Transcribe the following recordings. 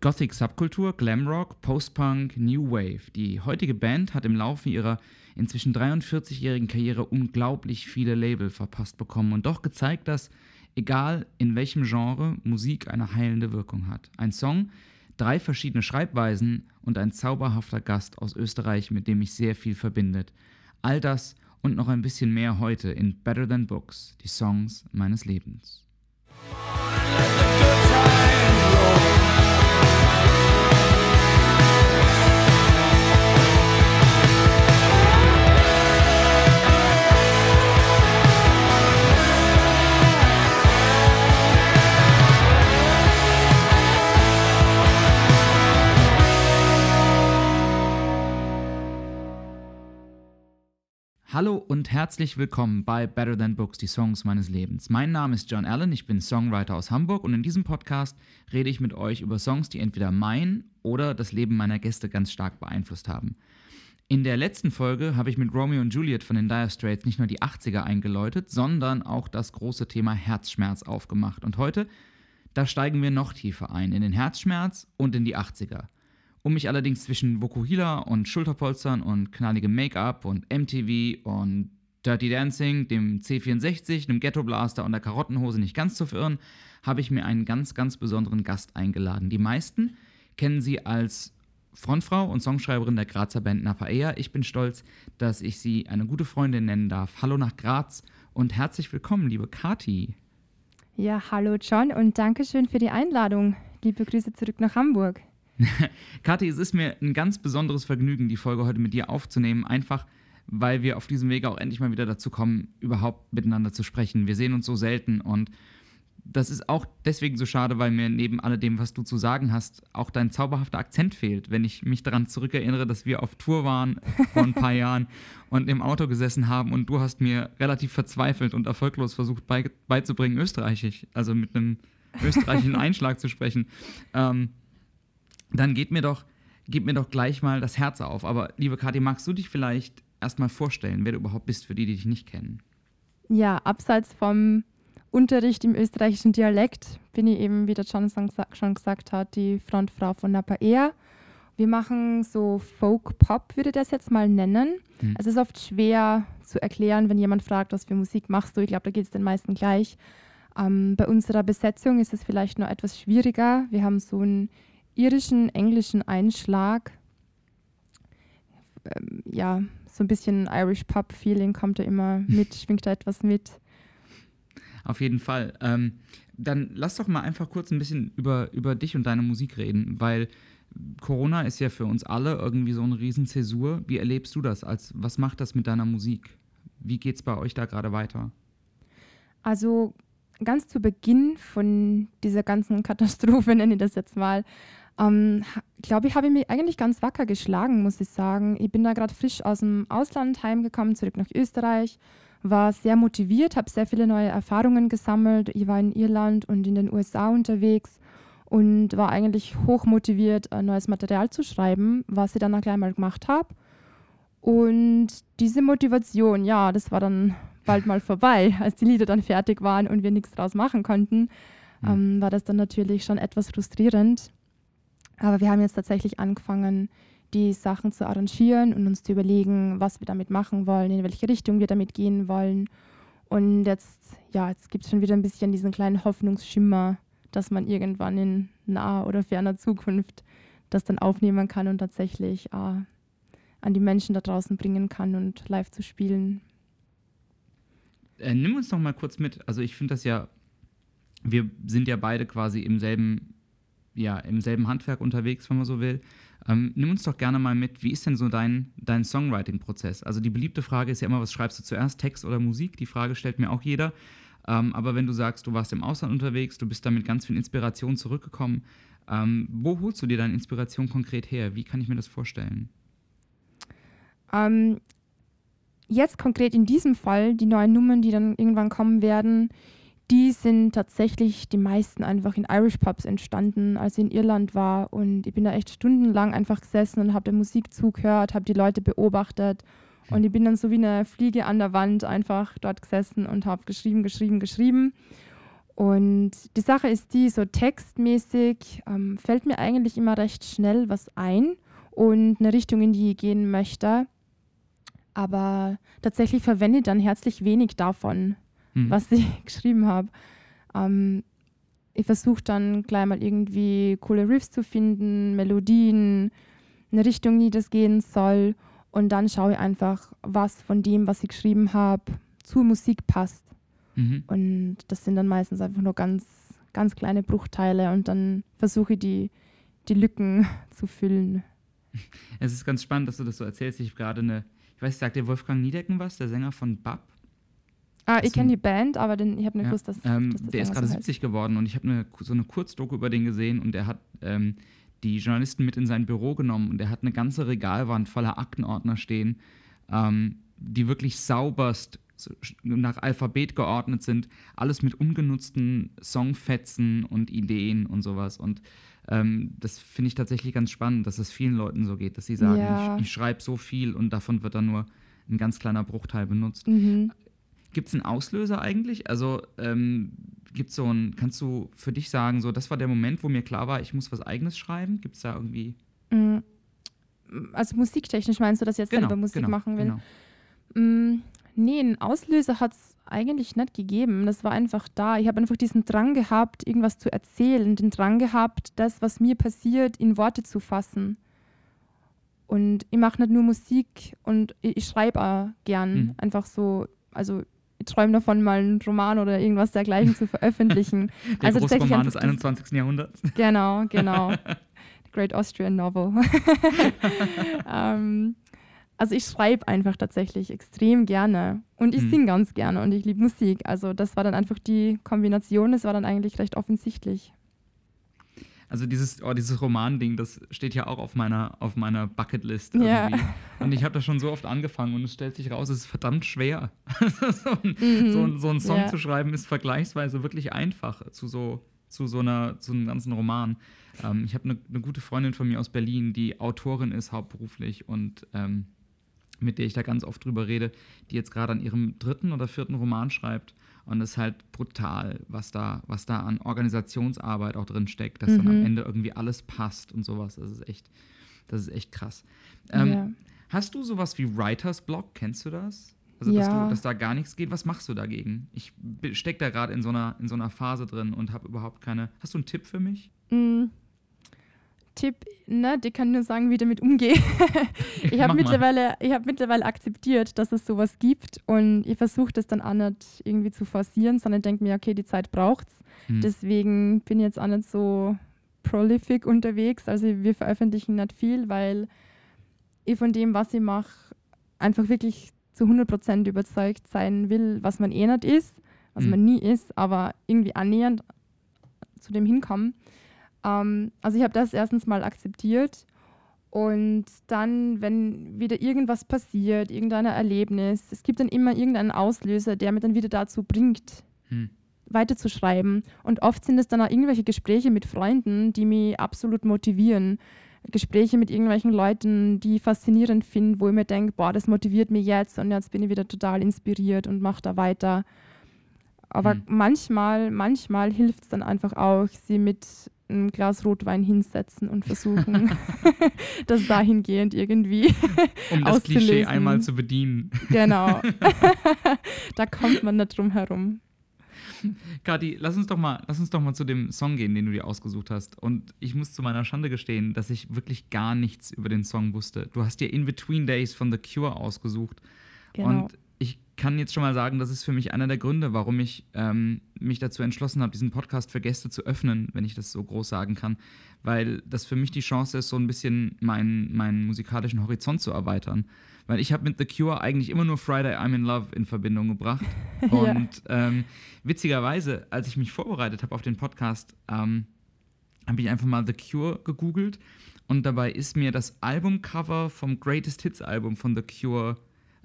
Gothic Subkultur, Glamrock, Postpunk, New Wave. Die heutige Band hat im Laufe ihrer inzwischen 43-jährigen Karriere unglaublich viele Label verpasst bekommen und doch gezeigt, dass, egal in welchem Genre, Musik eine heilende Wirkung hat. Ein Song, drei verschiedene Schreibweisen und ein zauberhafter Gast aus Österreich, mit dem mich sehr viel verbindet. All das und noch ein bisschen mehr heute in Better Than Books, die Songs meines Lebens. Bye. Hallo und herzlich willkommen bei Better Than Books, die Songs meines Lebens. Mein Name ist John Allen, ich bin Songwriter aus Hamburg und in diesem Podcast rede ich mit euch über Songs, die entweder mein oder das Leben meiner Gäste ganz stark beeinflusst haben. In der letzten Folge habe ich mit Romeo und Juliet von den Dire Straits nicht nur die 80er eingeläutet, sondern auch das große Thema Herzschmerz aufgemacht. Und heute, da steigen wir noch tiefer ein, in den Herzschmerz und in die 80er. Um mich allerdings zwischen Vokuhila und Schulterpolstern und knalligem Make-up und MTV und Dirty Dancing, dem C64, dem Ghetto Blaster und der Karottenhose nicht ganz zu verirren, habe ich mir einen ganz, ganz besonderen Gast eingeladen. Die meisten kennen sie als Frontfrau und Songschreiberin der Grazer Band Napaea. Ich bin stolz, dass ich sie eine gute Freundin nennen darf. Hallo nach Graz und herzlich willkommen, liebe Kati. Ja, hallo John und danke schön für die Einladung. Liebe Grüße zurück nach Hamburg. Kathi, es ist mir ein ganz besonderes Vergnügen, die Folge heute mit dir aufzunehmen, einfach weil wir auf diesem Wege auch endlich mal wieder dazu kommen, überhaupt miteinander zu sprechen. Wir sehen uns so selten und das ist auch deswegen so schade, weil mir neben alledem, was du zu sagen hast, auch dein zauberhafter Akzent fehlt. Wenn ich mich daran zurückerinnere, dass wir auf Tour waren vor ein paar Jahren und im Auto gesessen haben und du hast mir relativ verzweifelt und erfolglos versucht beizubringen, österreichisch, also mit einem österreichischen Einschlag zu sprechen. Ähm, dann geht mir doch, geht mir doch gleich mal das Herz auf. Aber liebe Kathi, magst du dich vielleicht erstmal vorstellen, wer du überhaupt bist, für die, die dich nicht kennen? Ja, abseits vom Unterricht im österreichischen Dialekt bin ich eben, wie der John schon gesagt hat, die Frontfrau von Napa Air. Wir machen so Folk-Pop, würde ich das jetzt mal nennen. Mhm. Es ist oft schwer zu erklären, wenn jemand fragt, was für Musik machst du. Ich glaube, da geht es den meisten gleich. Ähm, bei unserer Besetzung ist es vielleicht noch etwas schwieriger. Wir haben so ein irischen, englischen Einschlag. Ähm, ja, so ein bisschen Irish Pub-Feeling kommt da immer mit, schwingt da etwas mit. Auf jeden Fall. Ähm, dann lass doch mal einfach kurz ein bisschen über, über dich und deine Musik reden, weil Corona ist ja für uns alle irgendwie so eine Riesenzäsur. Wie erlebst du das? Als, was macht das mit deiner Musik? Wie geht es bei euch da gerade weiter? Also ganz zu Beginn von dieser ganzen Katastrophe, nenne ich das jetzt mal, ähm, glaube ich, habe ich mich eigentlich ganz wacker geschlagen, muss ich sagen. Ich bin da gerade frisch aus dem Ausland heimgekommen, zurück nach Österreich, war sehr motiviert, habe sehr viele neue Erfahrungen gesammelt. Ich war in Irland und in den USA unterwegs und war eigentlich hoch motiviert, neues Material zu schreiben, was ich dann auch gleich mal gemacht habe. Und diese Motivation, ja, das war dann bald mal vorbei, als die Lieder dann fertig waren und wir nichts draus machen konnten, mhm. ähm, war das dann natürlich schon etwas frustrierend. Aber wir haben jetzt tatsächlich angefangen, die Sachen zu arrangieren und uns zu überlegen, was wir damit machen wollen, in welche Richtung wir damit gehen wollen. Und jetzt, ja, jetzt gibt es schon wieder ein bisschen diesen kleinen Hoffnungsschimmer, dass man irgendwann in naher oder ferner Zukunft das dann aufnehmen kann und tatsächlich äh, an die Menschen da draußen bringen kann und live zu spielen. Äh, nimm uns noch mal kurz mit. Also ich finde das ja, wir sind ja beide quasi im selben ja, im selben Handwerk unterwegs, wenn man so will. Ähm, nimm uns doch gerne mal mit, wie ist denn so dein, dein Songwriting-Prozess? Also die beliebte Frage ist ja immer, was schreibst du zuerst, Text oder Musik? Die Frage stellt mir auch jeder. Ähm, aber wenn du sagst, du warst im Ausland unterwegs, du bist da mit ganz viel Inspiration zurückgekommen, ähm, wo holst du dir deine Inspiration konkret her? Wie kann ich mir das vorstellen? Ähm, jetzt konkret in diesem Fall, die neuen Nummern, die dann irgendwann kommen werden, die sind tatsächlich die meisten einfach in Irish Pubs entstanden, als ich in Irland war. Und ich bin da echt stundenlang einfach gesessen und habe der Musik zugehört, habe die Leute beobachtet. Und ich bin dann so wie eine Fliege an der Wand einfach dort gesessen und habe geschrieben, geschrieben, geschrieben. Und die Sache ist die, so textmäßig ähm, fällt mir eigentlich immer recht schnell was ein und eine Richtung, in die ich gehen möchte. Aber tatsächlich verwende ich dann herzlich wenig davon, mhm. was ich geschrieben habe. Ähm, ich versuche dann gleich mal irgendwie coole Riffs zu finden, Melodien, eine Richtung, die das gehen soll. Und dann schaue ich einfach, was von dem, was ich geschrieben habe, zur Musik passt. Mhm. Und das sind dann meistens einfach nur ganz, ganz kleine Bruchteile und dann versuche ich die, die Lücken zu füllen. Es ist ganz spannend, dass du das so erzählst. Ich habe gerade eine, ich weiß, sagt dir Wolfgang Niedecken was, der Sänger von Bab? Ah, ich kenne die Band, aber den, ich habe nicht ja, gewusst, dass, ähm, dass das Der ist gerade so 70 geworden und ich habe eine, so eine Kurzdoku über den gesehen und er hat ähm, die Journalisten mit in sein Büro genommen und er hat eine ganze Regalwand voller Aktenordner stehen, ähm, die wirklich sauberst nach Alphabet geordnet sind, alles mit ungenutzten Songfetzen und Ideen und sowas. Und ähm, das finde ich tatsächlich ganz spannend, dass es vielen Leuten so geht, dass sie sagen, ja. ich, ich schreibe so viel und davon wird dann nur ein ganz kleiner Bruchteil benutzt. Mhm. Gibt es einen Auslöser eigentlich? Also ähm, gibt so ein, kannst du für dich sagen, so das war der Moment, wo mir klar war, ich muss was eigenes schreiben? Gibt es da irgendwie. Mhm. Also musiktechnisch meinst du, dass ich jetzt genau, über Musik genau, machen will? Genau. Mm, Nee, einen Auslöser hat es eigentlich nicht gegeben. Das war einfach da. Ich habe einfach diesen Drang gehabt, irgendwas zu erzählen, den Drang gehabt, das, was mir passiert, in Worte zu fassen. Und ich mache nicht nur Musik und ich, ich schreibe auch gern. Mhm. Einfach so, also träume davon, mal einen Roman oder irgendwas dergleichen zu veröffentlichen. Der also Roman des 21. Jahrhunderts. Genau, genau. The Great Austrian Novel. ähm, also ich schreibe einfach tatsächlich extrem gerne und ich mhm. singe ganz gerne und ich liebe Musik. Also das war dann einfach die Kombination, das war dann eigentlich recht offensichtlich. Also dieses, oh, dieses Roman-Ding, das steht ja auch auf meiner, auf meiner Bucketlist. Ja. Und ich habe das schon so oft angefangen und es stellt sich raus, es ist verdammt schwer. so, ein, mhm. so, so einen Song ja. zu schreiben ist vergleichsweise wirklich einfach zu so, zu so, einer, zu einem ganzen Roman. Ähm, ich habe eine, eine gute Freundin von mir aus Berlin, die Autorin ist hauptberuflich und ähm, mit der ich da ganz oft drüber rede, die jetzt gerade an ihrem dritten oder vierten Roman schreibt. Und es ist halt brutal, was da, was da an Organisationsarbeit auch drin steckt, dass mhm. dann am mhm. Ende irgendwie alles passt und sowas. Das ist echt, das ist echt krass. Ähm, ja. Hast du sowas wie Writers Block? Kennst du das? Also, ja. dass, du, dass da gar nichts geht. Was machst du dagegen? Ich stecke da gerade in, so einer, in so einer Phase drin und habe überhaupt keine. Hast du einen Tipp für mich? Mhm. Tipp, ne, die kann nur sagen, wie damit umgehen. ich habe mittlerweile, hab mittlerweile akzeptiert, dass es sowas gibt und ich versuche das dann auch nicht irgendwie zu forcieren, sondern denke mir, okay, die Zeit braucht's. Hm. Deswegen bin ich jetzt auch nicht so prolific unterwegs. Also wir veröffentlichen nicht viel, weil ich von dem, was ich mache, einfach wirklich zu 100% überzeugt sein will, was man eh nicht ist, was hm. man nie ist, aber irgendwie annähernd zu dem hinkommen. Ähm, also ich habe das erstens mal akzeptiert und dann, wenn wieder irgendwas passiert, irgendein Erlebnis, es gibt dann immer irgendeinen Auslöser, der mich dann wieder dazu bringt, hm. weiterzuschreiben. Und oft sind es dann auch irgendwelche Gespräche mit Freunden, die mich absolut motivieren. Gespräche mit irgendwelchen Leuten, die ich faszinierend finde, wo ich mir denke, boah, das motiviert mich jetzt und jetzt bin ich wieder total inspiriert und mache da weiter. Aber hm. manchmal, manchmal hilft es dann einfach auch, sie mit ein Glas Rotwein hinsetzen und versuchen, das dahingehend irgendwie Um das Klischee einmal zu bedienen. Genau. da kommt man nicht drum herum. Kathi, lass uns, doch mal, lass uns doch mal zu dem Song gehen, den du dir ausgesucht hast. Und ich muss zu meiner Schande gestehen, dass ich wirklich gar nichts über den Song wusste. Du hast dir In Between Days von The Cure ausgesucht. Genau. Und kann jetzt schon mal sagen, das ist für mich einer der Gründe, warum ich ähm, mich dazu entschlossen habe, diesen Podcast für Gäste zu öffnen, wenn ich das so groß sagen kann, weil das für mich die Chance ist, so ein bisschen meinen, meinen musikalischen Horizont zu erweitern. Weil ich habe mit The Cure eigentlich immer nur Friday I'm in Love in Verbindung gebracht. Und ja. ähm, witzigerweise, als ich mich vorbereitet habe auf den Podcast, ähm, habe ich einfach mal The Cure gegoogelt und dabei ist mir das Albumcover vom Greatest Hits Album von The Cure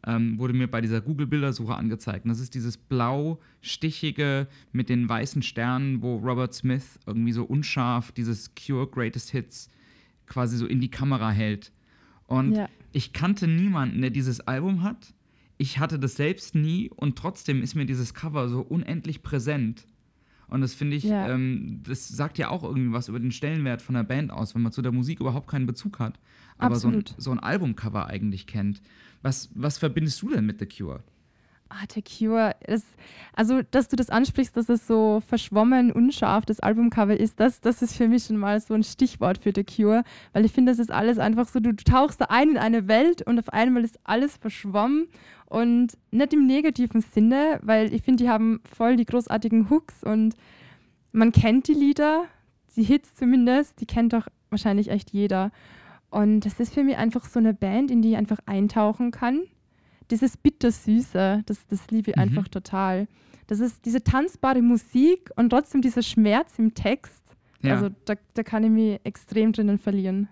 ähm, wurde mir bei dieser Google-Bildersuche angezeigt. Und das ist dieses blau-stichige mit den weißen Sternen, wo Robert Smith irgendwie so unscharf dieses Cure Greatest Hits quasi so in die Kamera hält. Und ja. ich kannte niemanden, der dieses Album hat. Ich hatte das selbst nie und trotzdem ist mir dieses Cover so unendlich präsent. Und das finde ich, Ja. ähm, das sagt ja auch irgendwie was über den Stellenwert von der Band aus, wenn man zu der Musik überhaupt keinen Bezug hat, aber so ein, so ein Albumcover eigentlich kennt. Was, was verbindest du denn mit The Cure? Ah, The Cure, ist, also dass du das ansprichst, dass es so verschwommen, unscharf das Albumcover ist, das, das ist für mich schon mal so ein Stichwort für The Cure, weil ich finde, das ist alles einfach so, du tauchst da ein in eine Welt und auf einmal ist alles verschwommen und nicht im negativen Sinne, weil ich finde, die haben voll die großartigen Hooks und man kennt die Lieder, die Hits zumindest, die kennt doch wahrscheinlich echt jeder. Und das ist für mich einfach so eine Band, in die ich einfach eintauchen kann dieses Bittersüße, das, das liebe ich Mhm. einfach total. Das ist diese tanzbare Musik und trotzdem dieser Schmerz im Text. Ja. Also da, da kann ich mich extrem drinnen verlieren.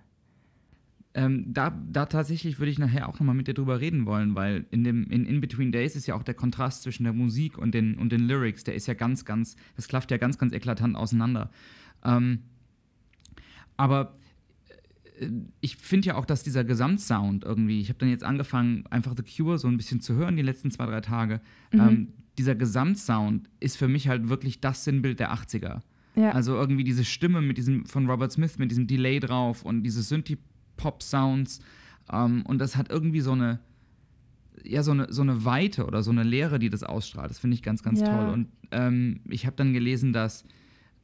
Ähm, da, da tatsächlich würde ich nachher auch nochmal mit dir drüber reden wollen, weil in dem in, in Between Days ist ja auch der Kontrast zwischen der Musik und den, und den Lyrics, der ist ja ganz, ganz, das klafft ja ganz, ganz eklatant auseinander. Ähm, aber ich finde ja auch, dass dieser Gesamtsound irgendwie, ich habe dann jetzt angefangen, einfach The Cure so ein bisschen zu hören, die letzten zwei, drei Tage. Mhm. Ähm, dieser Gesamtsound ist für mich halt wirklich das Sinnbild der 80er. Ja, Also irgendwie diese Stimme mit diesem von Robert Smith mit diesem Delay drauf und diese Synthie-Pop-Sounds. Ähm, und das hat irgendwie so eine, ja, so eine, so eine Weite oder so eine Leere, die das ausstrahlt. Das finde ich ganz, ganz Ja. toll. Und ähm, ich habe dann gelesen, dass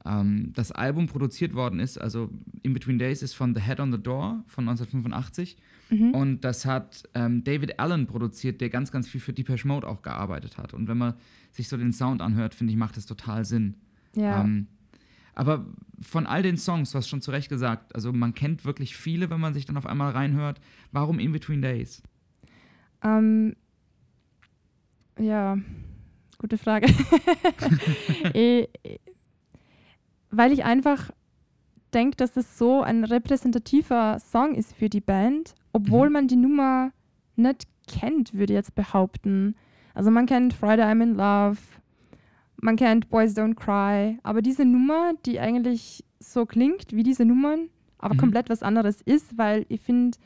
ähm, das Album produziert worden ist, also In Between Days ist von The Head on the Door von 1985. mhm. Und das hat ähm, David Allen produziert, der ganz, ganz viel für Depeche Mode auch gearbeitet hat. Und wenn man sich so den Sound anhört, finde ich, macht das total Sinn. ja. Ähm, aber von all den Songs, du hast schon zu Recht gesagt, also man kennt wirklich viele, wenn man sich dann auf einmal reinhört. Warum In Between Days? Ähm, ja, gute Frage. Eh, eh, Weil ich einfach denke, dass es so ein repräsentativer Song ist für die Band, obwohl Mhm. man die Nummer nicht kennt, würde ich jetzt behaupten. Also man kennt Friday I'm in Love, man kennt Boys Don't Cry, aber diese Nummer, die eigentlich so klingt wie diese Nummern, aber Mhm. komplett was anderes ist, weil ich finde,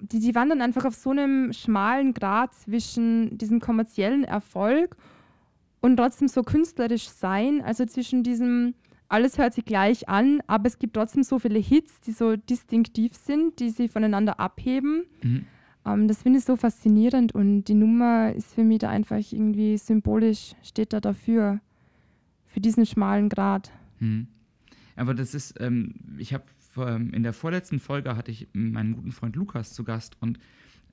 die, die wandern einfach auf so einem schmalen Grad zwischen diesem kommerziellen Erfolg und trotzdem so künstlerisch sein, also zwischen diesem, alles hört sich gleich an, aber es gibt trotzdem so viele Hits, die so distinktiv sind, die sie voneinander abheben. Mhm. Ähm, das finde ich so faszinierend und die Nummer ist für mich da einfach irgendwie symbolisch, steht da dafür, für diesen schmalen Grad. Mhm. Aber das ist, ähm, ich habe ähm, in der vorletzten Folge hatte ich meinen guten Freund Lukas zu Gast und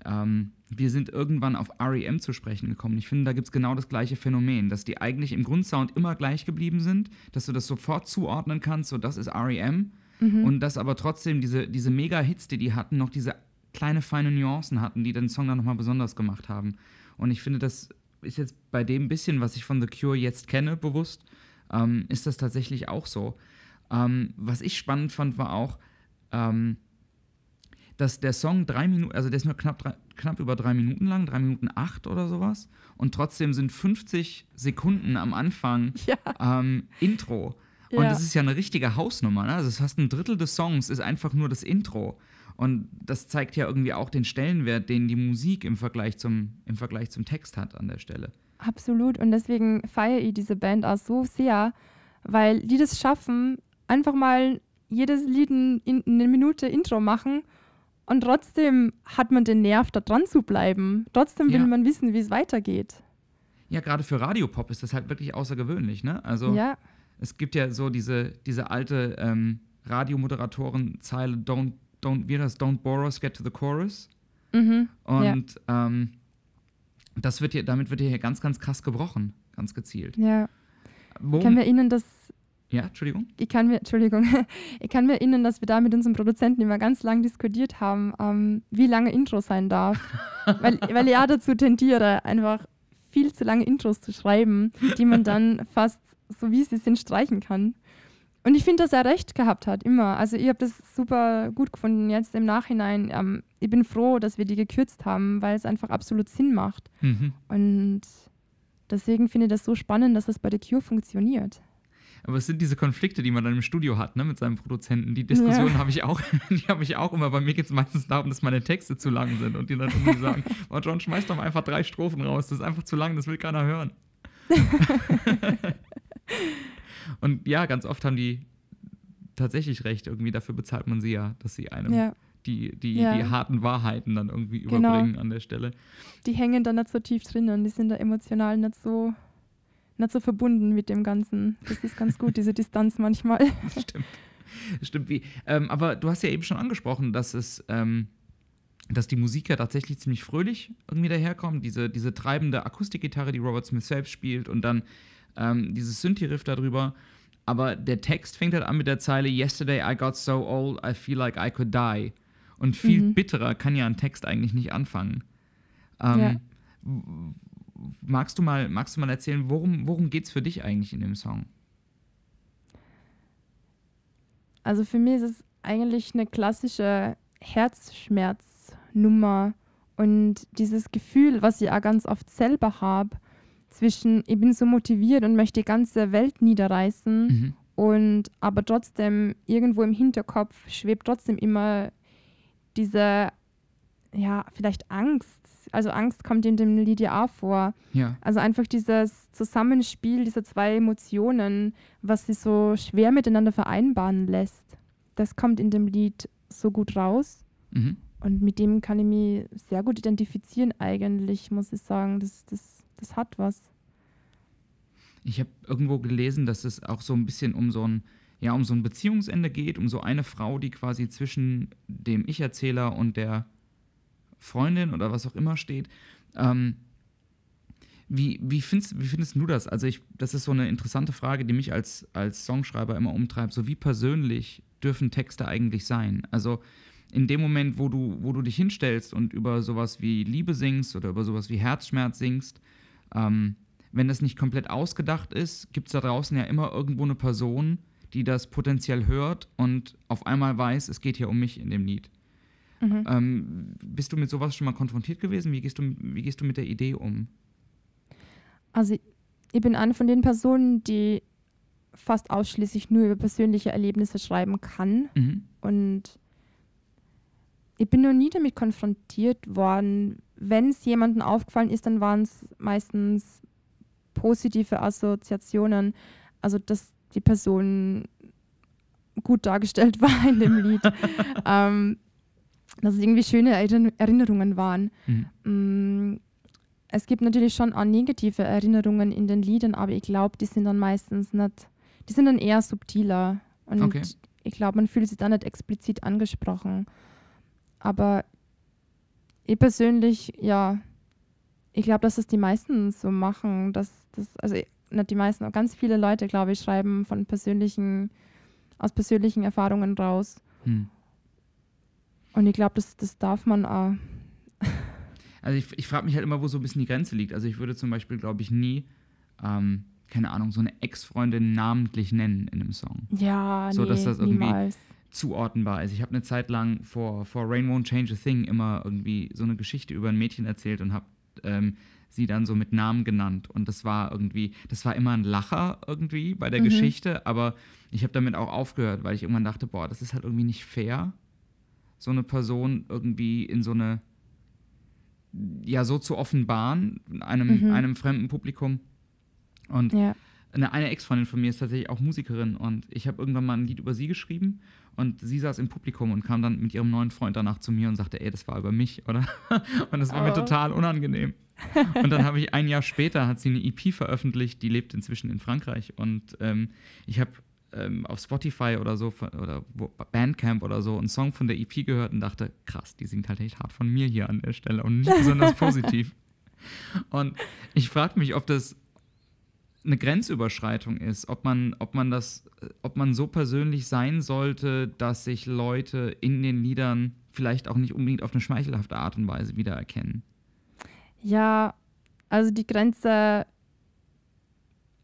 ähm, wir sind irgendwann auf REM zu sprechen gekommen. Ich finde, da gibt es genau das gleiche Phänomen, dass die eigentlich im Grundsound immer gleich geblieben sind, dass du das sofort zuordnen kannst, so das ist REM. Mhm. Und dass aber trotzdem diese, diese Mega-Hits, die die hatten, noch diese kleine feine Nuancen hatten, die den Song dann nochmal besonders gemacht haben. Und ich finde, das ist jetzt bei dem bisschen, was ich von The Cure jetzt kenne, bewusst, ähm, ist das tatsächlich auch so. Ähm, was ich spannend fand, war auch, ähm, dass der Song drei Minuten, also der ist nur knapp, drei, knapp über drei Minuten lang, drei Minuten acht oder sowas. Und trotzdem sind 50 Sekunden am Anfang Ja. ähm, Intro. Und Ja. das ist ja eine richtige Hausnummer. Ne? Also fast ein Drittel des Songs ist einfach nur das Intro. Und das zeigt ja irgendwie auch den Stellenwert, den die Musik im Vergleich zum, im Vergleich zum Text hat an der Stelle. Absolut. Und deswegen feiere ich diese Band auch so sehr, weil die das schaffen, einfach mal jedes Lied in, in eine Minute Intro machen und trotzdem hat man den Nerv, da dran zu bleiben. Trotzdem will Ja. man wissen, wie es weitergeht. Ja, gerade für Radiopop ist das halt wirklich außergewöhnlich. Ne? Also Ja, es gibt ja so diese, diese alte ähm, Radiomoderatoren-Zeile, don't, don't, wie das, don't bore us, get to the chorus. mhm. Und ähm, das wird hier, damit wird hier ganz, ganz krass gebrochen, ganz gezielt. ja. Kann mir erinnern, dass ja, Entschuldigung. ich kann mir, Entschuldigung, ich kann mir erinnern, dass wir da mit unserem Produzenten immer ganz lang diskutiert haben, ähm, wie lange Intro sein darf. weil, weil ich ja dazu tendiere, einfach viel zu lange Intros zu schreiben, die man dann fast so wie sie sind streichen kann. Und ich finde, dass er recht gehabt hat, immer. Also ich habe das super gut gefunden jetzt im Nachhinein. Ähm, ich bin froh, dass wir die gekürzt haben, weil es einfach absolut Sinn macht. Mhm. Und deswegen finde ich das so spannend, dass das bei The Cure funktioniert. Aber es sind diese Konflikte, die man dann im Studio hat, ne, mit seinem Produzenten. Die Diskussion Ja. habe ich auch, die habe ich auch immer. Bei mir geht es meistens darum, dass meine Texte zu lang sind und die dann irgendwie sagen, oh John, schmeiß doch mal einfach drei Strophen raus, das ist einfach zu lang, das will keiner hören. Und ja, ganz oft haben die tatsächlich recht. Irgendwie dafür bezahlt man sie ja, dass sie einem Ja, die, die, Ja. die harten Wahrheiten dann irgendwie Genau. überbringen an der Stelle. die hängen da nicht so tief drin und die sind da emotional nicht so, nicht so verbunden mit dem Ganzen. Das ist ganz gut, diese Distanz manchmal. Stimmt. Stimmt wie. Ähm, aber du hast ja eben schon angesprochen, dass es, ähm, dass die Musik ja tatsächlich ziemlich fröhlich irgendwie daherkommt. Diese, diese treibende Akustikgitarre, die Robert Smith selbst spielt und dann ähm, dieses Synthi-Riff darüber. Aber der Text fängt halt an mit der Zeile Yesterday I got so old, I feel like I could die. Und viel Mhm. bitterer kann ja ein Text eigentlich nicht anfangen. Ähm, Ja. Magst du mal, magst du mal erzählen, worum, worum geht es für dich eigentlich in dem Song? Also für mich ist es eigentlich eine klassische Herzschmerznummer und dieses Gefühl, was ich auch ganz oft selber habe, zwischen ich bin so motiviert und möchte die ganze Welt niederreißen Mhm. und aber trotzdem irgendwo im Hinterkopf schwebt trotzdem immer diese, ja, vielleicht Angst. Also Angst kommt in dem Lied ja auch vor. Ja. Also einfach dieses Zusammenspiel dieser zwei Emotionen, was sie so schwer miteinander vereinbaren lässt, das kommt in dem Lied so gut raus. Mhm. Und mit dem kann ich mich sehr gut identifizieren eigentlich, muss ich sagen. Das, das, das hat was. Ich habe irgendwo gelesen, dass es auch so ein bisschen um so ein, ja, um so ein Beziehungsende geht, um so eine Frau, die quasi zwischen dem Ich-Erzähler und der Freundin oder was auch immer steht. Ähm, wie, wie, findest, wie findest du das? Also ich, das ist so eine interessante Frage, die mich als, als Songschreiber immer umtreibt. So wie persönlich dürfen Texte eigentlich sein? Also in dem Moment, wo du, wo du dich hinstellst und über sowas wie Liebe singst oder über sowas wie Herzschmerz singst, ähm, wenn das nicht komplett ausgedacht ist, gibt es da draußen ja immer irgendwo eine Person, die das potenziell hört und auf einmal weiß, es geht hier um mich in dem Lied. Mhm. Ähm, bist du mit sowas schon mal konfrontiert gewesen? Wie gehst du, wie gehst du mit der Idee um? Also ich, bin eine von den Personen, die fast ausschließlich nur über persönliche Erlebnisse schreiben kann. Mhm. Und ich bin noch nie damit konfrontiert worden. Wenn es jemandem aufgefallen ist, dann waren es meistens positive Assoziationen. Also, dass die Person gut dargestellt war in dem Lied. ähm, dass es irgendwie schöne Erinner- Erinnerungen waren. Mhm. Mm, Es gibt natürlich schon auch negative Erinnerungen in den Liedern, aber ich glaube, die sind dann meistens nicht, die sind dann eher subtiler. Und Okay. ich glaube, man fühlt sich da nicht explizit angesprochen. Aber ich persönlich, ja, ich glaube, dass das die meisten so machen. Dass das, also nicht die meisten, aber ganz viele Leute, glaube ich, schreiben von persönlichen, aus persönlichen Erfahrungen raus. Hm. Und ich glaube, das, das darf man auch. Also ich, ich frage mich halt immer, wo so ein bisschen die Grenze liegt. Also ich würde zum Beispiel, glaube ich, nie, ähm, keine Ahnung, so eine Ex-Freundin namentlich nennen in einem Song. Ja, So, nee, dass das irgendwie- niemals. zuordnenbar ist. Ich habe eine Zeit lang vor, vor Rain Won't Change a Thing immer irgendwie so eine Geschichte über ein Mädchen erzählt und habe ähm, sie dann so mit Namen genannt. Und das war irgendwie, das war immer ein Lacher irgendwie bei der Mhm. Geschichte, aber ich habe damit auch aufgehört, weil ich irgendwann dachte, boah, das ist halt irgendwie nicht fair, so eine Person irgendwie in so eine, ja, so zu offenbaren, einem, Mhm. einem fremden Publikum. Und Ja. eine, eine Ex-Freundin von mir ist tatsächlich auch Musikerin und ich habe irgendwann mal ein Lied über sie geschrieben und sie saß im Publikum und kam dann mit ihrem neuen Freund danach zu mir und sagte, ey, das war über mich, oder? Und das war mir Oh. total unangenehm. Und dann habe ich ein Jahr später hat sie eine EP veröffentlicht, die lebt inzwischen in Frankreich und ähm, ich habe ähm, auf Spotify oder so von- oder Bandcamp oder so einen Song von der EP gehört und dachte, krass, die singt halt echt hart von mir hier an der Stelle und nicht besonders positiv. Und ich frage mich, ob das eine Grenzüberschreitung ist, ob man, ob man das, ob man so persönlich sein sollte, dass sich Leute in den Liedern vielleicht auch nicht unbedingt auf eine schmeichelhafte Art und Weise wiedererkennen. Ja, also die Grenze,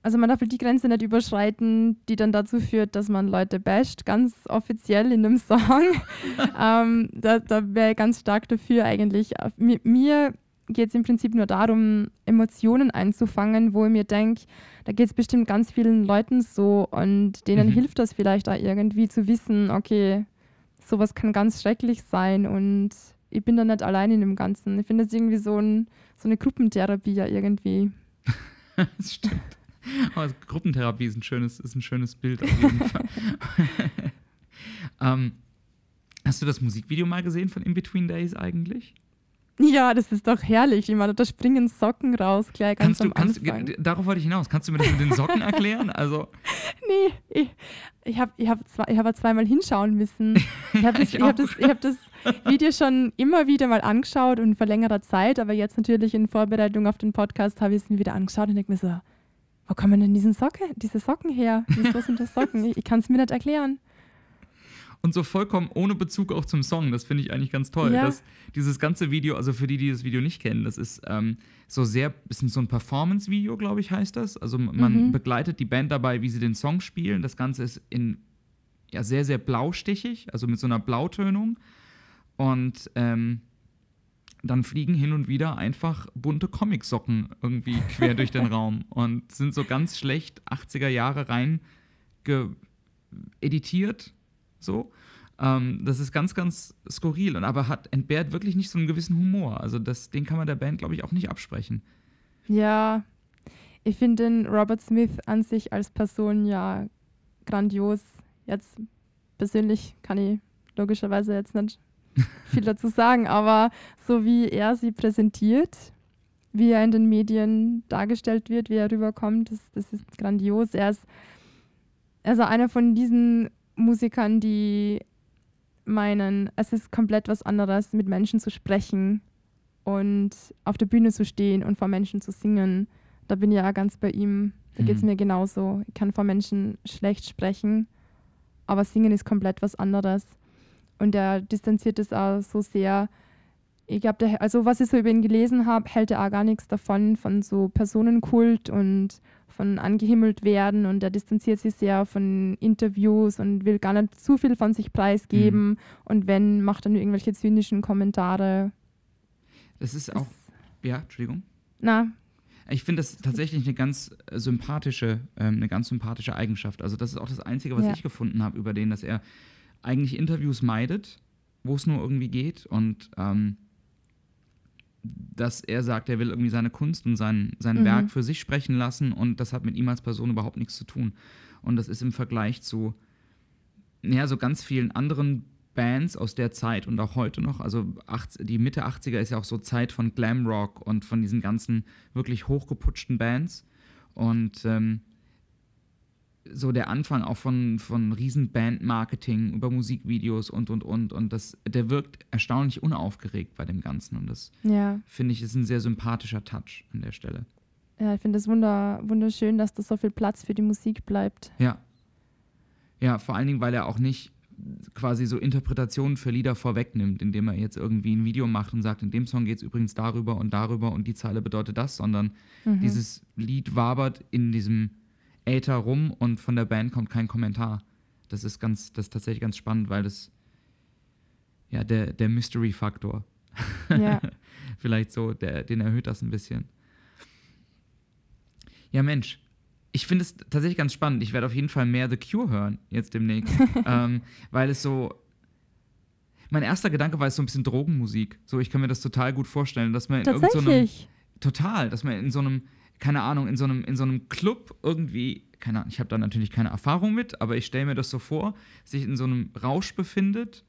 also man darf halt die Grenze nicht überschreiten, die dann dazu führt, dass man Leute basht, ganz offiziell in einem Song. ähm, da da wäre ich ganz stark dafür eigentlich. Mir, mir geht es im Prinzip nur darum, Emotionen einzufangen, wo ich mir denke, da geht es bestimmt ganz vielen Leuten so und denen Mhm. hilft das vielleicht auch irgendwie zu wissen, okay, sowas kann ganz schrecklich sein und ich bin da nicht allein in dem Ganzen. Ich finde das irgendwie so, ein, so eine Gruppentherapie ja irgendwie. das stimmt. Aber Gruppentherapie ist ein schönes, ist ein schönes Bild auf jeden Fall. ähm, hast du das Musikvideo mal gesehen von In Between Days eigentlich? Ja, das ist doch herrlich. Ich meine, da springen Socken raus gleich ganz kannst du, am kannst. Darauf wollte ich hinaus. Kannst du mir das mit den Socken erklären? Also, Nee, ich, ich habe ich hab zwei, ich hab zweimal hinschauen müssen. Ich habe das, Ich hab das, ich hab das Video schon immer wieder mal angeschaut und vor längerer Zeit, aber jetzt natürlich in Vorbereitung auf den Podcast habe ich es mir wieder angeschaut und denke mir so, wo kommen denn diesen Socke, diese Socken her? Was sind das Socken? Ich, ich kann es mir nicht erklären. und so vollkommen ohne Bezug auch zum Song. Das finde ich eigentlich ganz toll. Ja. Das, dieses ganze Video, also für die, die das Video nicht kennen, das ist ähm, so sehr, ist so ein Performance-Video, glaube ich, heißt das. Also man Mhm. begleitet die Band dabei, wie sie den Song spielen. Das Ganze ist in ja, sehr, sehr blaustichig, also mit so einer Blautönung. Und ähm, dann fliegen hin und wieder einfach bunte Comicsocken irgendwie quer durch den Raum und sind so ganz schlecht 80er Jahre rein editiert. So. Ähm, das ist ganz, ganz skurril und aber hat entbehrt wirklich nicht so einen gewissen Humor. Also das, den kann man der Band, glaube ich, auch nicht absprechen. Ja, ich finde den Robert Smith an sich als Person ja grandios. Jetzt persönlich kann ich logischerweise jetzt nicht viel dazu sagen, aber so wie er sie präsentiert, wie er in den Medien dargestellt wird, wie er rüberkommt, das, das ist grandios. Er ist also einer von diesen Musikern, die meinen, es ist komplett was anderes, mit Menschen zu sprechen und auf der Bühne zu stehen und vor Menschen zu singen. Da bin ich ja ganz bei ihm. Da geht es Mhm. mir genauso. Ich kann vor Menschen schlecht sprechen, aber singen ist komplett was anderes. Und er distanziert es auch so sehr. Ich glaube, also was ich so über ihn gelesen habe, hält er auch gar nichts davon, von so Personenkult und von angehimmelt werden. Und er distanziert sich sehr von Interviews und will gar nicht zu viel von sich preisgeben. Und wenn, macht er nur irgendwelche zynischen Kommentare. Das ist auch, ja, Entschuldigung. Na, Ich finde das tatsächlich eine ganz sympathische, ähm, eine ganz sympathische Eigenschaft. Also das ist auch das Einzige, was Ja. ich gefunden habe über den, dass er eigentlich Interviews meidet, wo es nur irgendwie geht und ähm, dass er sagt, er will irgendwie seine Kunst und sein, sein Mhm. Werk für sich sprechen lassen und das hat mit ihm als Person überhaupt nichts zu tun. Und das ist im Vergleich zu, ja, so ganz vielen anderen Bands aus der Zeit und auch heute noch, also 80, die Mitte 80er ist ja auch so Zeit von Glamrock und von diesen ganzen wirklich hochgeputschten Bands und ähm, so der Anfang auch von, von riesen Bandmarketing über Musikvideos und und und und das, der wirkt erstaunlich unaufgeregt bei dem Ganzen und das ja. finde ich ist ein sehr sympathischer Touch an der Stelle. Ja, ich finde es wunder, wunderschön, dass da so viel Platz für die Musik bleibt. Ja. Ja, vor allen Dingen, weil er auch nicht quasi so Interpretationen für Lieder vorwegnimmt, indem er jetzt irgendwie ein Video macht und sagt, in dem Song geht es übrigens darüber und darüber und die Zeile bedeutet das, sondern Mhm. dieses Lied wabert in diesem Äther rum und von der Band kommt kein Kommentar. Das ist ganz, das ist tatsächlich ganz spannend, weil das ja der, der Mystery-Faktor Ja. vielleicht so, der, den erhöht das ein bisschen. Ja, Mensch. Ich finde es tatsächlich ganz spannend. Ich werde auf jeden Fall mehr The Cure hören jetzt demnächst. ähm, weil es so. Mein erster Gedanke war es so ein bisschen Drogenmusik. So, ich kann mir das total gut vorstellen, dass man in irgendeinem. Tatsächlich. total, dass man in so einem, keine Ahnung, in so einem, in so einem Club irgendwie, keine Ahnung, ich habe da natürlich keine Erfahrung mit, aber ich stelle mir das so vor, sich in so einem Rausch befindet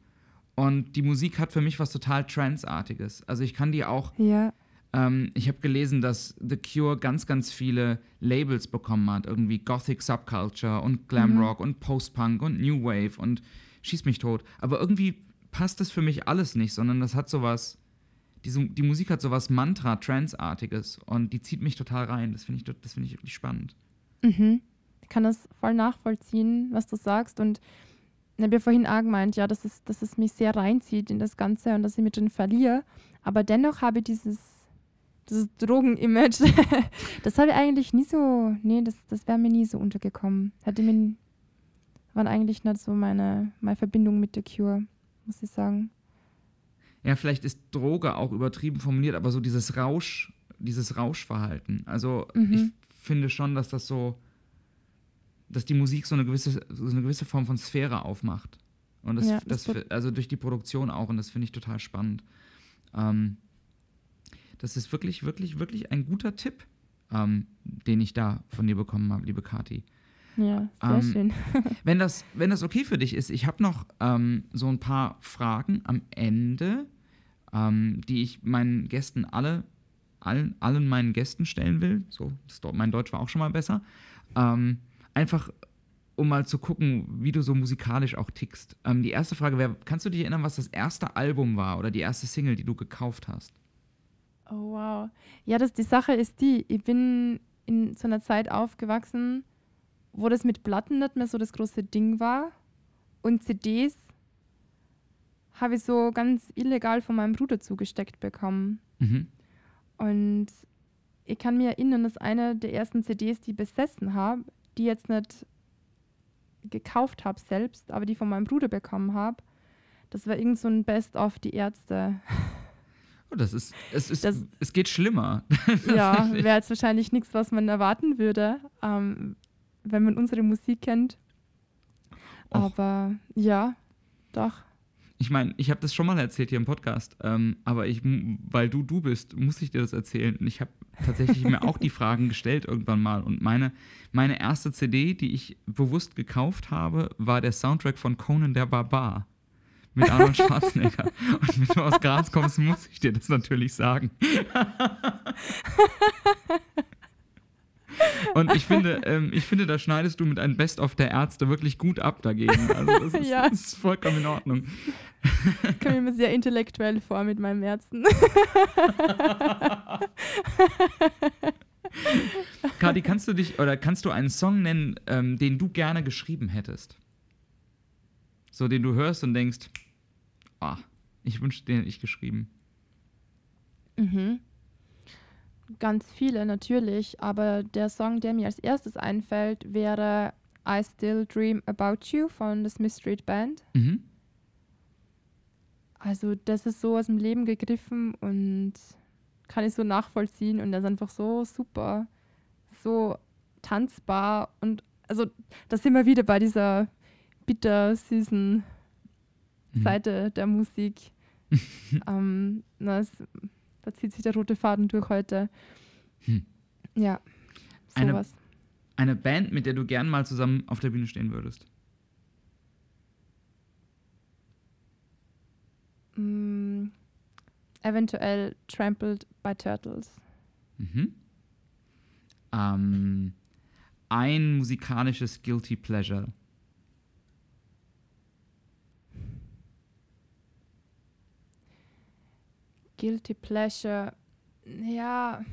und die Musik hat für mich was total Trance-artiges. Also ich kann die auch Ja. ähm, ich habe gelesen, dass The Cure ganz, ganz viele Labels bekommen hat. Irgendwie Gothic Subculture und Glam Mhm. Rock und Post-Punk und New Wave und schieß mich tot. Aber irgendwie passt das für mich alles nicht, sondern das hat sowas, diese, die Musik hat sowas Mantra-Trance-artiges und die zieht mich total rein. Das finde ich, das finde ich wirklich spannend. Mhm. Ich kann das voll nachvollziehen, was du sagst. Und ich habe ja vorhin auch gemeint, ja, dass es, dass es mich sehr reinzieht in das Ganze und dass ich mich drin verliere. Aber dennoch habe ich dieses, dieses Drogen-Image, das habe ich eigentlich nie so, nee, das, das wäre mir nie so untergekommen. Hätte mir, waren eigentlich nicht so meine, meine Verbindung mit The Cure, muss ich sagen. Ja, vielleicht ist Droge auch übertrieben formuliert, aber so dieses Rausch, dieses Rauschverhalten. Also Mhm. ich finde schon, dass das so, dass die Musik so eine gewisse, so eine gewisse Form von Sphäre aufmacht. Und das, Ja, das, das also durch die Produktion auch, und das finde ich total spannend. Ähm, das ist wirklich, wirklich, wirklich ein guter Tipp. ähm, den ich da von dir bekommen habe, liebe Kati. Ja, sehr Ähm, schön. Wenn das, wenn das okay für dich ist, ich habe noch ähm, so ein paar Fragen am Ende, ähm, die ich meinen Gästen alle, allen, allen meinen Gästen stellen will. So, das, mein Deutsch war auch schon mal besser. Ähm, einfach, um mal zu gucken, wie du so musikalisch auch tickst. Ähm, die erste Frage wäre, kannst du dich erinnern, was das erste Album war oder die erste Single, die du gekauft hast? Oh, wow. Ja, das, die Sache ist die, ich bin in so einer Zeit aufgewachsen, wo das mit Platten nicht mehr so das große Ding war. Und CDs habe ich so ganz illegal von meinem Bruder zugesteckt bekommen. Mhm. Und ich kann mir erinnern, dass eine der ersten CDs, die ich besessen habe, die jetzt nicht gekauft habe selbst, aber die von meinem Bruder bekommen habe, das war irgend so ein Best-of die Ärzte. Oh, das ist, es, ist Das- es geht schlimmer. ja, wäre jetzt wahrscheinlich nichts, was man erwarten würde, ähm, wenn man unsere Musik kennt. Och. Aber ja, doch. Ich meine, ich habe das schon mal erzählt hier im Podcast, ähm, aber ich, weil du du bist, muss ich dir das erzählen. Und Ich habe tatsächlich mir auch die Fragen gestellt irgendwann mal. Und meine, meine erste CD, die ich bewusst gekauft habe, war der Soundtrack von Conan der Barbar mit Arnold Schwarzenegger. Und wenn du aus Graz kommst, muss ich dir das natürlich sagen. Und ich finde, ähm, ich finde, da schneidest du mit einem Best-of der Ärzte wirklich gut ab dagegen. Also das ist, Ja. das ist vollkommen in Ordnung. Ich komme mir sehr intellektuell vor mit meinem Ärzten. Kati, kannst du dich oder kannst du einen Song nennen, ähm, den du gerne geschrieben hättest? So, den du hörst und denkst, ah, ich wünschte, den hätte ich geschrieben. Mhm. Ganz viele natürlich, aber der Song, der mir als erstes einfällt, wäre I Still Dream About You von The Smith Street Band. Mhm. Also das ist so aus dem Leben gegriffen und kann ich so nachvollziehen und das ist einfach so super, so tanzbar und also da sind wir wieder bei dieser bitter süßen Mhm. Seite der Musik. ähm, na, es, da zieht sich der rote Faden durch heute. Hm. Ja, Eine- sowas. Eine Band, mit der du gern mal zusammen auf der Bühne stehen würdest. Mm, eventuell Trampled by Turtles. Mhm. Ähm, ein musikalisches Guilty Pleasure. Guilty Pleasure. Ja,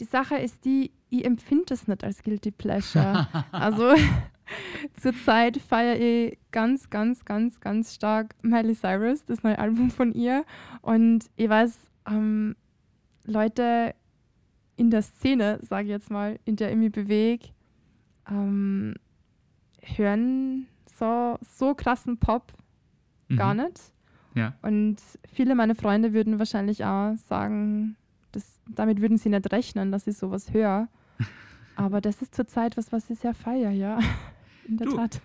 die Sache ist die, ich empfinde das nicht als Guilty Pleasure. also zurzeit feiere ich ganz, ganz, ganz, ganz stark Miley Cyrus, das neue Album von ihr. Und ich weiß, ähm, Leute in der Szene, sage ich jetzt mal, in der ich mich bewege, ähm, hören so, so krassen Pop gar Mhm. nicht. Ja. Und viele meiner Freunde würden wahrscheinlich auch sagen, das, damit würden sie nicht rechnen, dass ich sowas höre. Aber das ist zurzeit was, was ich sehr feiere, ja. In der Du, Tat.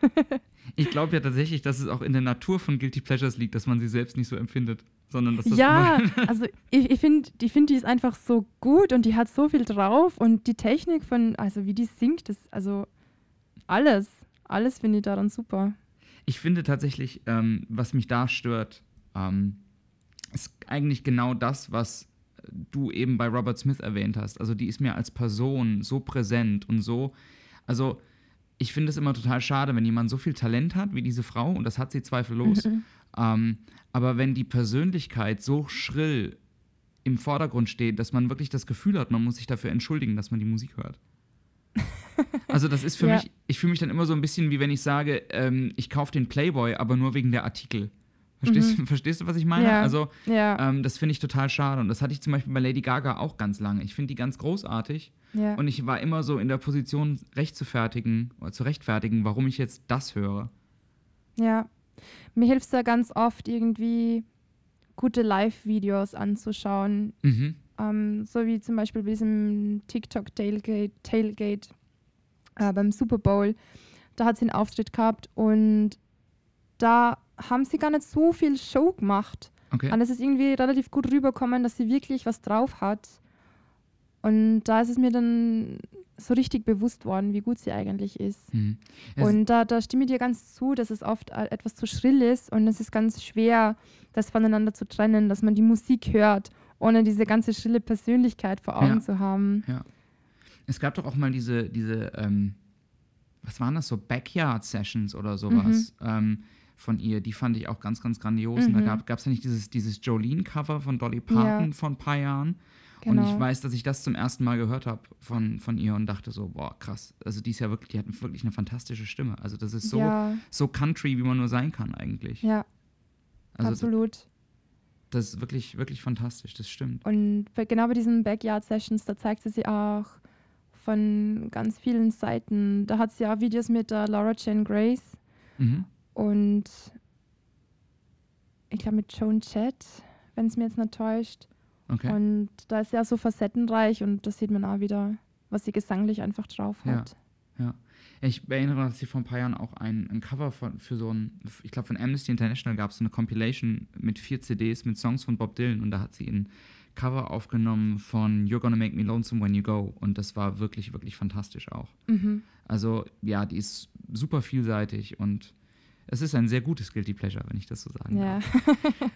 Ich glaube ja tatsächlich, dass es auch in der Natur von Guilty Pleasures liegt, dass man sie selbst nicht so empfindet, sondern dass das ja, also ich, ich finde, ich find, die ist einfach so gut und die hat so viel drauf und die Technik von, also wie die singt, das, also alles, alles finde ich daran super. Ich finde tatsächlich, ähm, was mich da stört, ähm, ist eigentlich genau das, was du eben bei Robert Smith erwähnt hast. Also die ist mir als Person so präsent und so, also ich finde es immer total schade, wenn jemand so viel Talent hat wie diese Frau, und das hat sie zweifellos, ähm, aber wenn die Persönlichkeit so schrill im Vordergrund steht, dass man wirklich das Gefühl hat, man muss sich dafür entschuldigen, dass man die Musik hört. Also das ist für Ja. mich, ich fühle mich dann immer so ein bisschen wie wenn ich sage, ähm, ich kaufe den Playboy, aber nur wegen der Artikel. Verstehst, verstehst du, was ich meine? Mhm. Ja. Also Ja, ähm, das finde ich total schade und das hatte ich zum Beispiel bei Lady Gaga auch ganz lange. Ich finde die ganz großartig ja. und ich war immer so in der Position, recht zu fertigen oder zu rechtfertigen, warum ich jetzt das höre. Ja, mir hilft es da ganz oft irgendwie gute Live-Videos anzuschauen, Mhm. ähm, so wie zum Beispiel bei diesem TikTok Tailgate, Tailgate äh, beim Super Bowl. Da hat sie einen Auftritt gehabt und da haben sie gar nicht so viel Show gemacht. Okay. Und es ist irgendwie relativ gut rübergekommen, dass sie wirklich was drauf hat. Und da ist es mir dann so richtig bewusst worden, wie gut sie eigentlich ist. Mhm. Und da, da stimme ich dir ganz zu, dass es oft äh, etwas zu schrill ist und es ist ganz schwer, das voneinander zu trennen, dass man die Musik hört, ohne diese ganze schrille Persönlichkeit vor Augen Ja. zu haben. Ja. Es gab doch auch mal diese, diese ähm, was waren das so, Backyard-Sessions oder sowas ähm, von ihr. Die fand ich auch ganz, ganz grandios. Und da Mhm. gab es ja nicht dieses, dieses Jolene-Cover von Dolly Parton Ja. vor ein paar Jahren. Genau. Und ich weiß, dass ich das zum ersten Mal gehört habe von, von ihr und dachte so, boah, krass. Also die ist ja wirklich, die hat wirklich eine fantastische Stimme. Also das ist so, ja, so country, wie man nur sein kann eigentlich. ja, also absolut. das ist wirklich, wirklich fantastisch, das stimmt. Und genau bei diesen Backyard-Sessions, da zeigt sie sie auch von ganz vielen Seiten. Da hat sie auch Videos mit der Laura Jane Grace Mhm. Und ich glaube mit Joan Jett, wenn es mir jetzt nicht täuscht. Okay. Und da ist sie ja so facettenreich und das sieht man auch wieder, was sie gesanglich einfach drauf Ja. hat. Ich erinnere, dass sie vor ein paar Jahren auch ein, ein Cover von, für so ein, ich glaube von Amnesty International gab es so eine Compilation mit vier CDs mit Songs von Bob Dylan und da hat sie ein Cover aufgenommen von You're Gonna Make Me Lonesome When You Go und das war wirklich, wirklich fantastisch auch. Mhm. Also ja, die ist super vielseitig und es ist ein sehr gutes Guilty Pleasure, wenn ich das so sagen Ja. darf.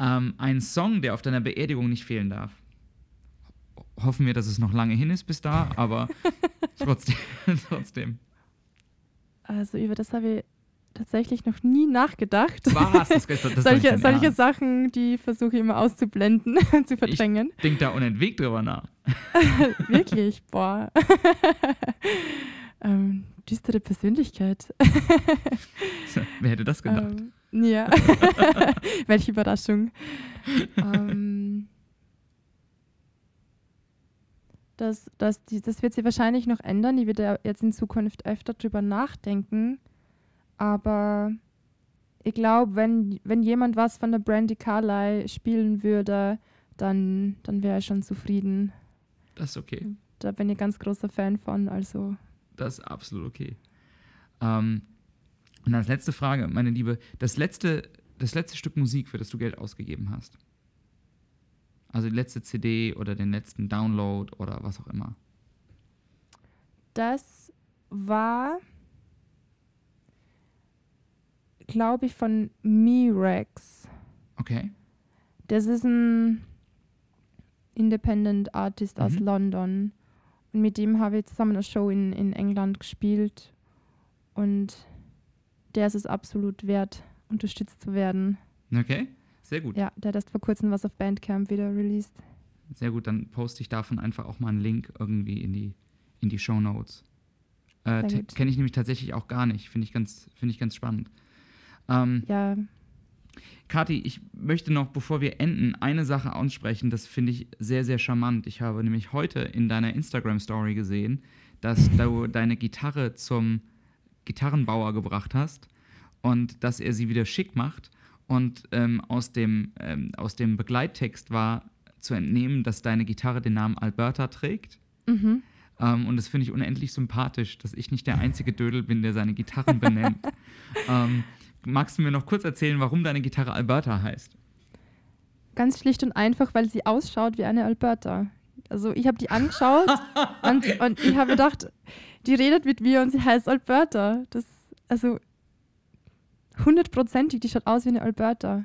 Ähm, ein Song, der auf deiner Beerdigung nicht fehlen darf. Ho- Hoffen wir, dass es noch lange hin ist bis da, aber trotzdem. trotzdem. Also über das habe ich tatsächlich noch nie nachgedacht. Was? Das, das, solche solche. Sachen, die versuche ich immer auszublenden, zu verdrängen. Denk da unentwegt drüber nach. Wirklich, boah. ähm, düstere Persönlichkeit. Wer hätte das gedacht? Ähm, ja. Welche Überraschung. ähm, das, das, die, das wird sich wahrscheinlich noch ändern. Ich werde ja jetzt in Zukunft öfter drüber nachdenken. Aber ich glaube, wenn, wenn jemand was von der Brandy Carlyle spielen würde, dann, dann wäre er schon zufrieden. Das ist okay. Da bin ich ganz großer Fan von. Also, Das ist absolut okay. Ähm, und als letzte Frage, meine Liebe, das letzte, das letzte Stück Musik, für das du Geld ausgegeben hast. Also die letzte CD oder den letzten Download oder was auch immer. das war, glaube ich, von Mirex. Okay. Das ist ein Independent Artist aus Mhm. London. Und mit dem habe ich zusammen eine Show in, in England gespielt. Und der ist es absolut wert, unterstützt zu werden. Okay. Sehr gut. Ja, der hat erst vor kurzem was auf Bandcamp wieder released. Sehr gut, dann poste ich davon einfach auch mal einen Link irgendwie in die, in die Show Notes. Äh. Kenne ich nämlich tatsächlich auch gar nicht. Finde ich ganz, finde ich ganz spannend. Ähm, Ja, Kathi, ich möchte noch, bevor wir enden, eine Sache ansprechen. Das finde ich sehr, sehr charmant. Ich habe nämlich heute in deiner Instagram-Story gesehen, dass du deine Gitarre zum Gitarrenbauer gebracht hast und dass er sie wieder schick macht. Und ähm, aus, dem, ähm, aus dem Begleittext war zu entnehmen, dass deine Gitarre den Namen Alberta trägt. mhm. Ähm, und das finde ich unendlich sympathisch, dass ich nicht der einzige Dödel bin, der seine Gitarren benennt. ähm, magst du mir noch kurz erzählen, warum deine Gitarre Alberta heißt? Ganz schlicht und einfach, weil sie ausschaut wie eine Alberta. Also ich habe die angeschaut und, und ich habe gedacht, die redet mit mir und sie heißt Alberta. Das, also hundertprozentig, die schaut aus wie eine Alberta.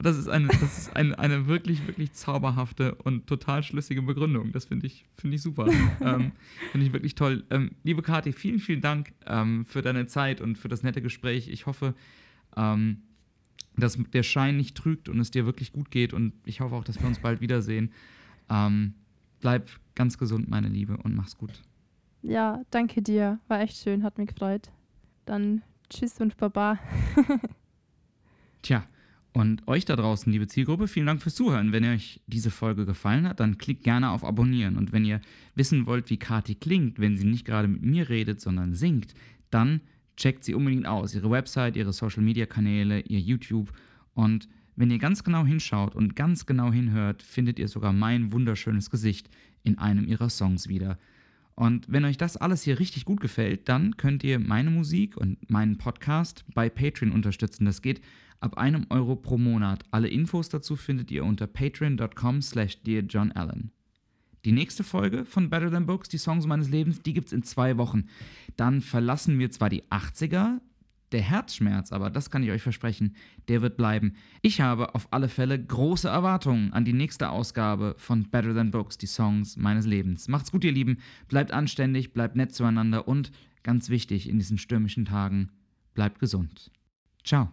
Das ist eine, das ist eine, eine wirklich, wirklich zauberhafte und total schlüssige Begründung. Das finde ich, finde ich super. ähm, finde ich wirklich toll. Ähm, liebe Kathi, vielen, vielen Dank ähm, für deine Zeit und für das nette Gespräch. Ich hoffe, ähm, dass der Schein nicht trügt und es dir wirklich gut geht. Und ich hoffe auch, dass wir uns bald wiedersehen. Ähm, bleib ganz gesund, meine Liebe, und mach's gut. Ja, danke dir. War echt schön, hat mich gefreut. Dann tschüss und baba. Tja, und euch da draußen, liebe Zielgruppe, vielen Dank fürs Zuhören. Wenn euch diese Folge gefallen hat, dann klickt gerne auf Abonnieren. Und wenn ihr wissen wollt, wie Kati klingt, wenn sie nicht gerade mit mir redet, sondern singt, dann checkt sie unbedingt aus. Ihre Website, ihre Social-Media-Kanäle, ihr YouTube. Und wenn ihr ganz genau hinschaut und ganz genau hinhört, findet ihr sogar mein wunderschönes Gesicht in einem ihrer Songs wieder. Und wenn euch das alles hier richtig gut gefällt, dann könnt ihr meine Musik und meinen Podcast bei Patreon unterstützen. Das geht ab einem Euro pro Monat. Alle Infos dazu findet ihr unter patreon.com slash dearjohnallen. Die nächste Folge von Better Than Books, die Songs meines Lebens, die gibt es in zwei Wochen. Dann verlassen wir zwar die 80er, der Herzschmerz, aber das kann ich euch versprechen, der wird bleiben. Ich habe auf alle Fälle große Erwartungen an die nächste Ausgabe von Better Than Books, die Songs meines Lebens. Macht's gut, ihr Lieben. Bleibt anständig, bleibt nett zueinander und ganz wichtig in diesen stürmischen Tagen, bleibt gesund. Ciao.